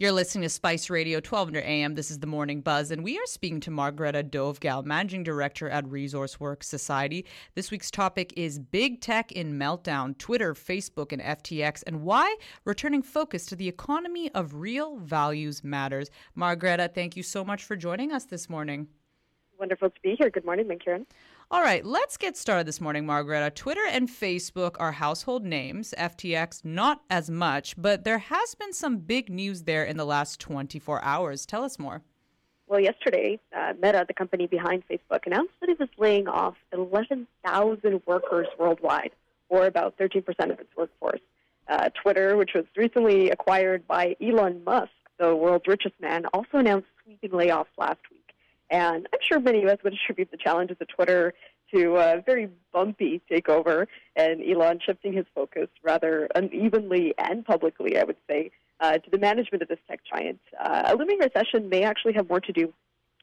You're listening to Spice Radio 1200 AM. This is the Morning Buzz, and we are speaking to Margareta Dovgal, Managing Director at Resource Works Society. This week's topic is Big Tech in Meltdown, Twitter, Facebook, and FTX, and why returning focus to the economy of real values matters. Margareta, thank you so much for joining us this morning. Wonderful to be here. Good morning, Karen. All right, let's get started this morning, Margareta. Twitter and Facebook are household names, FTX not as much, but there has been some big news there in the last 24 hours. Tell us more. Well, yesterday, uh, Meta, the company behind Facebook, announced that it was laying off 11,000 workers worldwide, or about 13% of its workforce. Uh, Twitter, which was recently acquired by Elon Musk, the world's richest man, also announced sweeping layoffs last week. And I'm sure many of us would attribute the challenges of Twitter to a very bumpy takeover and Elon shifting his focus rather unevenly and publicly, I would say, uh, to the management of this tech giant. Uh, a looming recession may actually have more to do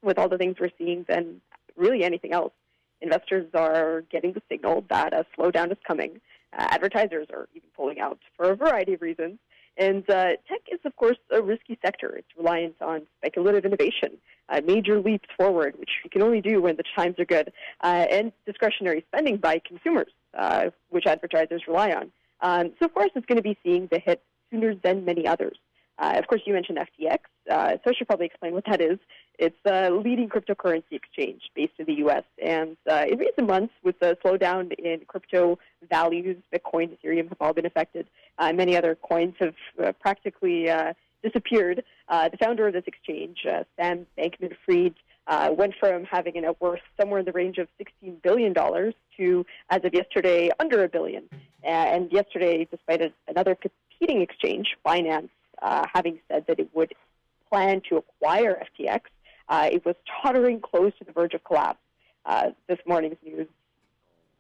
with all the things we're seeing than really anything else. Investors are getting the signal that a slowdown is coming. Uh, advertisers are even pulling out for a variety of reasons. And uh, tech is, of course, a risky sector. It's reliant on speculative innovation, uh, major leaps forward, which you can only do when the times are good, uh, and discretionary spending by consumers, uh, which advertisers rely on. Um, so, of course, it's going to be seeing the hit sooner than many others. Uh, of course, you mentioned FTX, uh, so I should probably explain what that is. It's a leading cryptocurrency exchange based in the U.S. And uh, in recent months, with the slowdown in crypto values, Bitcoin, Ethereum have all been affected. Uh, many other coins have uh, practically uh, disappeared. Uh, the founder of this exchange, Sam Bankman-Fried, went from having a net worth somewhere in the range of $16 billion to, as of yesterday, under a billion. and yesterday, despite a, another competing exchange, Binance, uh, having said that it would plan to acquire FTX, uh, it was tottering close to the verge of collapse. Uh, this morning's news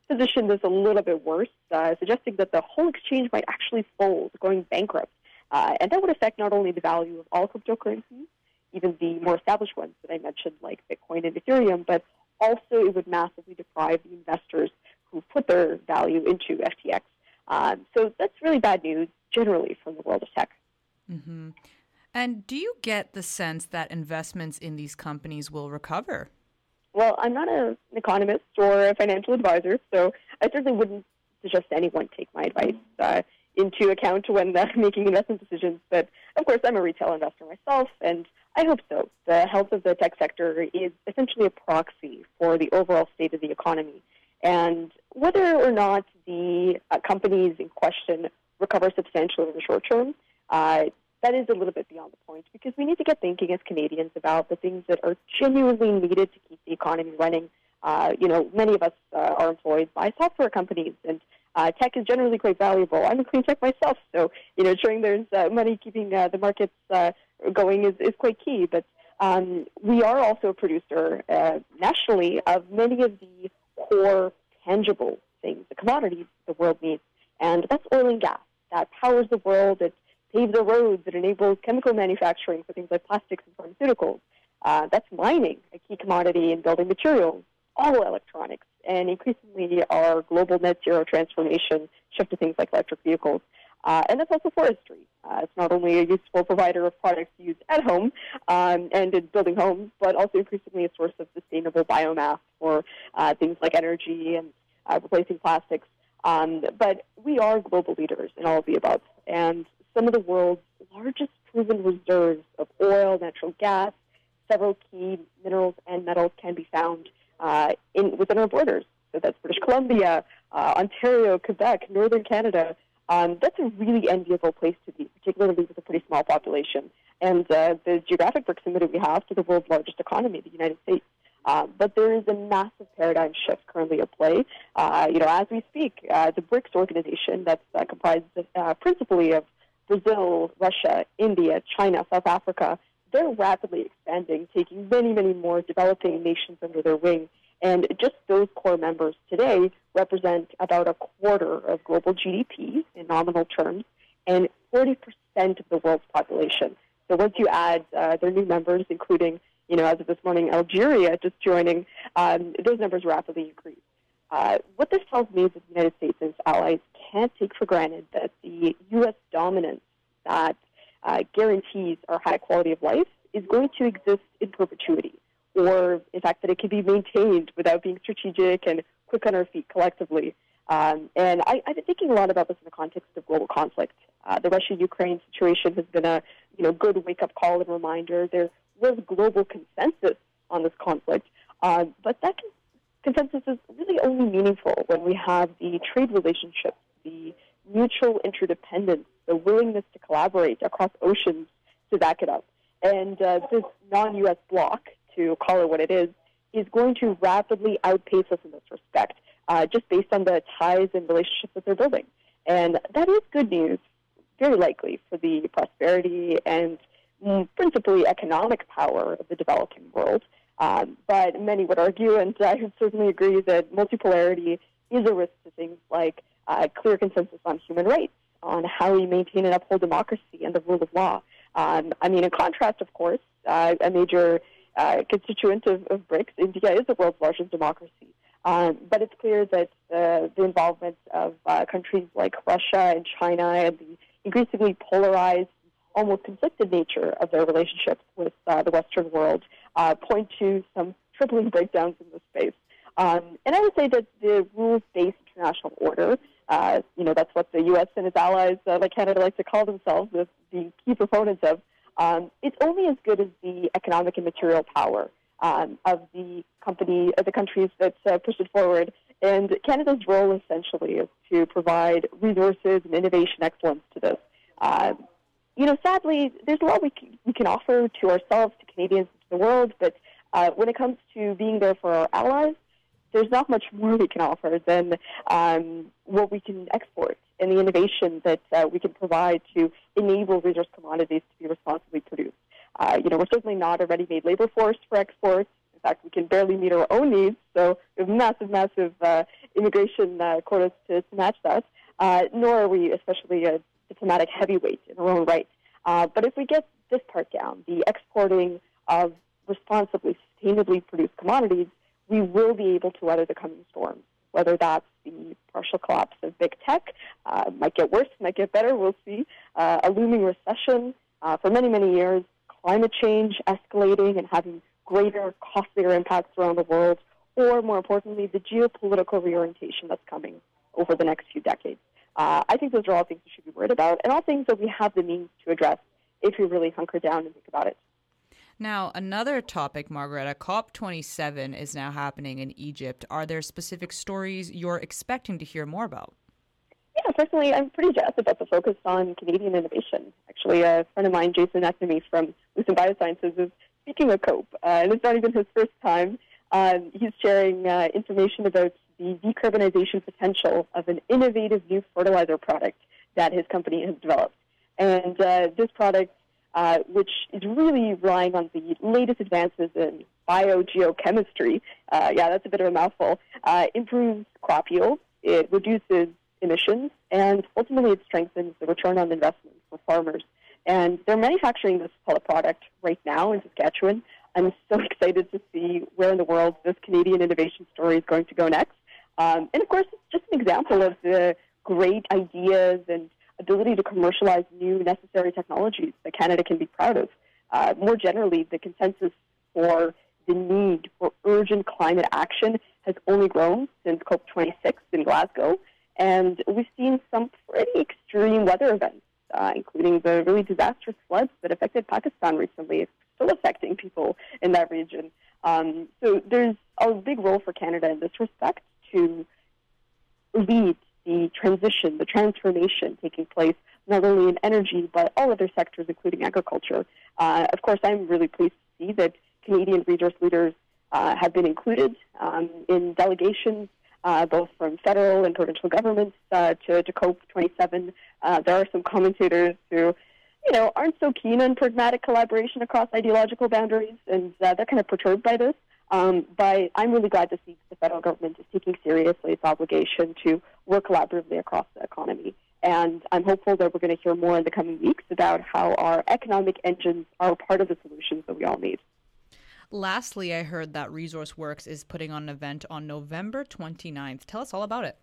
positioned this a little bit worse, uh, suggesting that the whole exchange might actually fold, going bankrupt. Uh, and that would affect not only the value of all cryptocurrencies, even the more established ones that I mentioned, like Bitcoin and Ethereum, but also it would massively deprive the investors who put their value into FTX. Um, so that's really bad news generally from the world of tech. Mm-hmm. And do you get the sense that investments in these companies will recover? Well, I'm not a, an economist or a financial advisor, so I certainly wouldn't suggest anyone take my advice uh, into account when uh, making investment decisions. But of course, I'm a retail investor myself, and I hope so. The health of the tech sector is essentially a proxy for the overall state of the economy. And whether or not the uh, companies in question recover substantially in the short term uh, that is a little bit beyond the point because we need to get thinking as Canadians about the things that are genuinely needed to keep the economy running. Uh, you know, many of us uh, are employed by software companies, and uh, tech is generally quite valuable. I'm a clean tech myself, so you know, ensuring there's uh, money keeping uh, the markets uh, going is, is quite key. But um, we are also a producer uh, nationally of many of the core tangible things, the commodities the world needs, and that's oil and gas. That powers the world. Pave the roads, that enable chemical manufacturing for things like plastics and pharmaceuticals. Uh, that's mining, a key commodity in building materials, all electronics, and increasingly our global net zero transformation shift to things like electric vehicles. Uh, and that's also forestry. Uh, it's not only a useful provider of products used at home um, and in building homes, but also increasingly a source of sustainable biomass for uh, things like energy and uh, replacing plastics. Um, but we are global leaders in all of the above. And some of the world's largest proven reserves of oil, natural gas, several key minerals and metals can be found uh, in, within our borders. So that's British Columbia, uh, Ontario, Quebec, Northern Canada. Um, that's a really enviable place to be, particularly with a pretty small population and uh, the geographic proximity we have to the world's largest economy, the United States. Uh, but there is a massive paradigm shift currently at play. Uh, you know, as we speak, uh, the BRICS organization that's uh, comprised uh, principally of Brazil, Russia, India, China, South Africa, they're rapidly expanding, taking many, many more developing nations under their wing. And just those core members today represent about a quarter of global GDP in nominal terms and 40% of the world's population. So once you add uh, their new members, including, you know, as of this morning, Algeria just joining, um, those numbers rapidly increase. Uh, what this tells me is that the United States and its allies can't take for granted that the U.S. dominance that uh, guarantees our high quality of life is going to exist in perpetuity, or in fact that it can be maintained without being strategic and quick on our feet collectively. Um, and I, have been thinking a lot about this in the context of global conflict. Uh, the Russia-Ukraine situation has been a you know good wake-up call and reminder. There was global consensus on this conflict, uh, but that consensus is really only meaningful when we have the trade relationships, the mutual interdependence, the willingness to collaborate across oceans to back it up. And uh, this non-U.S. bloc, to call it what it is, is going to rapidly outpace us in this respect, uh, just based on the ties and relationships that they're building. And that is good news, very likely, for the prosperity and mm, principally economic power of the developing world. Um, but many would argue, and I certainly agree, that multipolarity is a risk to things like uh, clear consensus on human rights, on how we maintain and uphold democracy and the rule of law. Um, I mean, in contrast, of course, uh, a major uh, constituent of, of BRICS, India is the world's largest democracy. Um, but it's clear that uh, the involvement of uh, countries like Russia and China and the increasingly polarized, almost conflicted nature of their relationships with uh, the Western world uh, point to some troubling breakdowns in this space. Um, and I would say that the rules-based international order, uh, you know, that's what the U.S. and its allies, uh, like Canada, like to call themselves, the, the key proponents of. Um, it's only as good as the economic and material power um, of the company, of the countries that uh, push it forward. And Canada's role essentially is to provide resources and innovation excellence to this. Uh, you know, sadly, there's a lot we can, we can offer to ourselves, to Canadians, to the world, but uh, when it comes to being there for our allies, there's not much more we can offer than um, what we can export and the innovation that uh, we can provide to enable resource commodities to be responsibly produced. Uh, you know, we're certainly not a ready-made labor force for exports. In fact, we can barely meet our own needs, so we have massive, massive uh, immigration uh, quotas to, to match that. Uh, nor are we especially a diplomatic heavyweight in our own right. Uh, but if we get this part down, the exporting of responsibly, sustainably produced commodities, we will be able to weather the coming storms. Whether that's the partial collapse of big tech, uh, might get worse, might get better, we'll see. Uh, a looming recession uh, for many, many years, climate change escalating and having greater, costlier impacts around the world, or more importantly, the geopolitical reorientation that's coming over the next few decades. Uh, I think those are all things we should be worried about, and all things that we have the means to address if we really hunker down and think about it. Now, another topic, Margareta, COP27 is now happening in Egypt. Are there specific stories you're expecting to hear more about? Yeah, personally, I'm pretty jazzed about the focus on Canadian innovation. Actually, a friend of mine, Jason McNamee from Lucent Biosciences, is speaking of COPE, uh, and it's not even his first time. Um, he's sharing uh, information about the decarbonization potential of an innovative new fertilizer product that his company has developed. And uh, this product uh, which is really relying on the latest advances in biogeochemistry. Uh, yeah, that's a bit of a mouthful. Uh, improves crop yield, it reduces emissions, and ultimately it strengthens the return on investment for farmers. And they're manufacturing this product right now in Saskatchewan. I'm so excited to see where in the world this Canadian innovation story is going to go next. Um, and of course, it's just an example of the great ideas and ability to commercialize new necessary technologies that Canada can be proud of. Uh, more generally, the consensus for the need for urgent climate action has only grown since COP26 in Glasgow, and we've seen some pretty extreme weather events, uh, including the really disastrous floods that affected Pakistan recently. Still affecting people in that region. Um, so there's a big role for Canada in this respect to lead the transition, the transformation taking place not only in energy but all other sectors, including agriculture. Uh, of course, I'm really pleased to see that Canadian resource leaders uh, have been included um, in delegations, uh, both from federal and provincial governments uh, to, to COP27. Uh, there are some commentators who, you know, aren't so keen on pragmatic collaboration across ideological boundaries, and uh, they're kind of perturbed by this. Um, but I'm really glad to see the federal government is taking seriously its obligation to work collaboratively across the economy. And I'm hopeful that we're going to hear more in the coming weeks about how our economic engines are part of the solutions that we all need. Lastly, I heard that Resource Works is putting on an event on November 29th. Tell us all about it.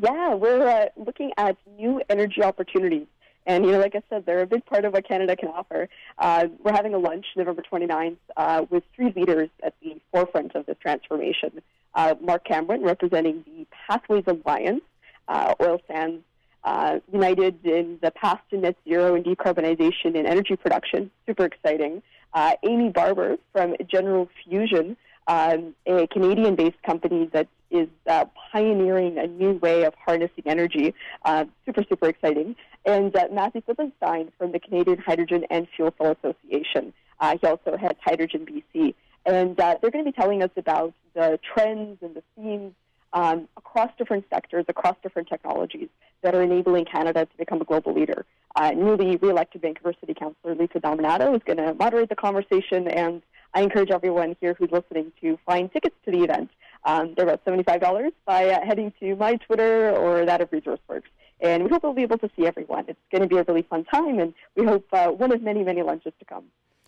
Yeah, we're uh, looking at new energy opportunities And, you know, like I said, they're a big part of what Canada can offer. Uh, we're having a lunch November 29th uh, with three leaders at the forefront of this transformation. Uh, Mark Cameron, representing the Pathways Alliance, uh, oil sands uh, united in the path to net zero and decarbonization in energy production. Super exciting. Uh, Amy Barber from General Fusion, um, a Canadian based company that is uh, pioneering a new way of harnessing energy. Uh, super, super exciting. And uh, Matthew Klippenstein from the Canadian Hydrogen and Fuel Cell Association. Uh, he also heads Hydrogen BC. And uh, they're going to be telling us about the trends and the themes um, across different sectors, across different technologies that are enabling Canada to become a global leader. Uh, newly re-elected Vancouver City Councillor Lisa Dominato is going to moderate the conversation, and I encourage everyone here who's listening to find tickets to the event. Um, they're about $75 by uh, heading to my Twitter or that of ResourceWorks. And we hope we'll be able to see everyone. It's going to be a really fun time, and we hope uh, one of many, many lunches to come.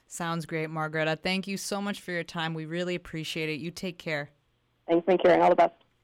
Sounds great, Margareta. Thank you so much for your time. We really appreciate it. You take care. Thanks, and Karen. All the best.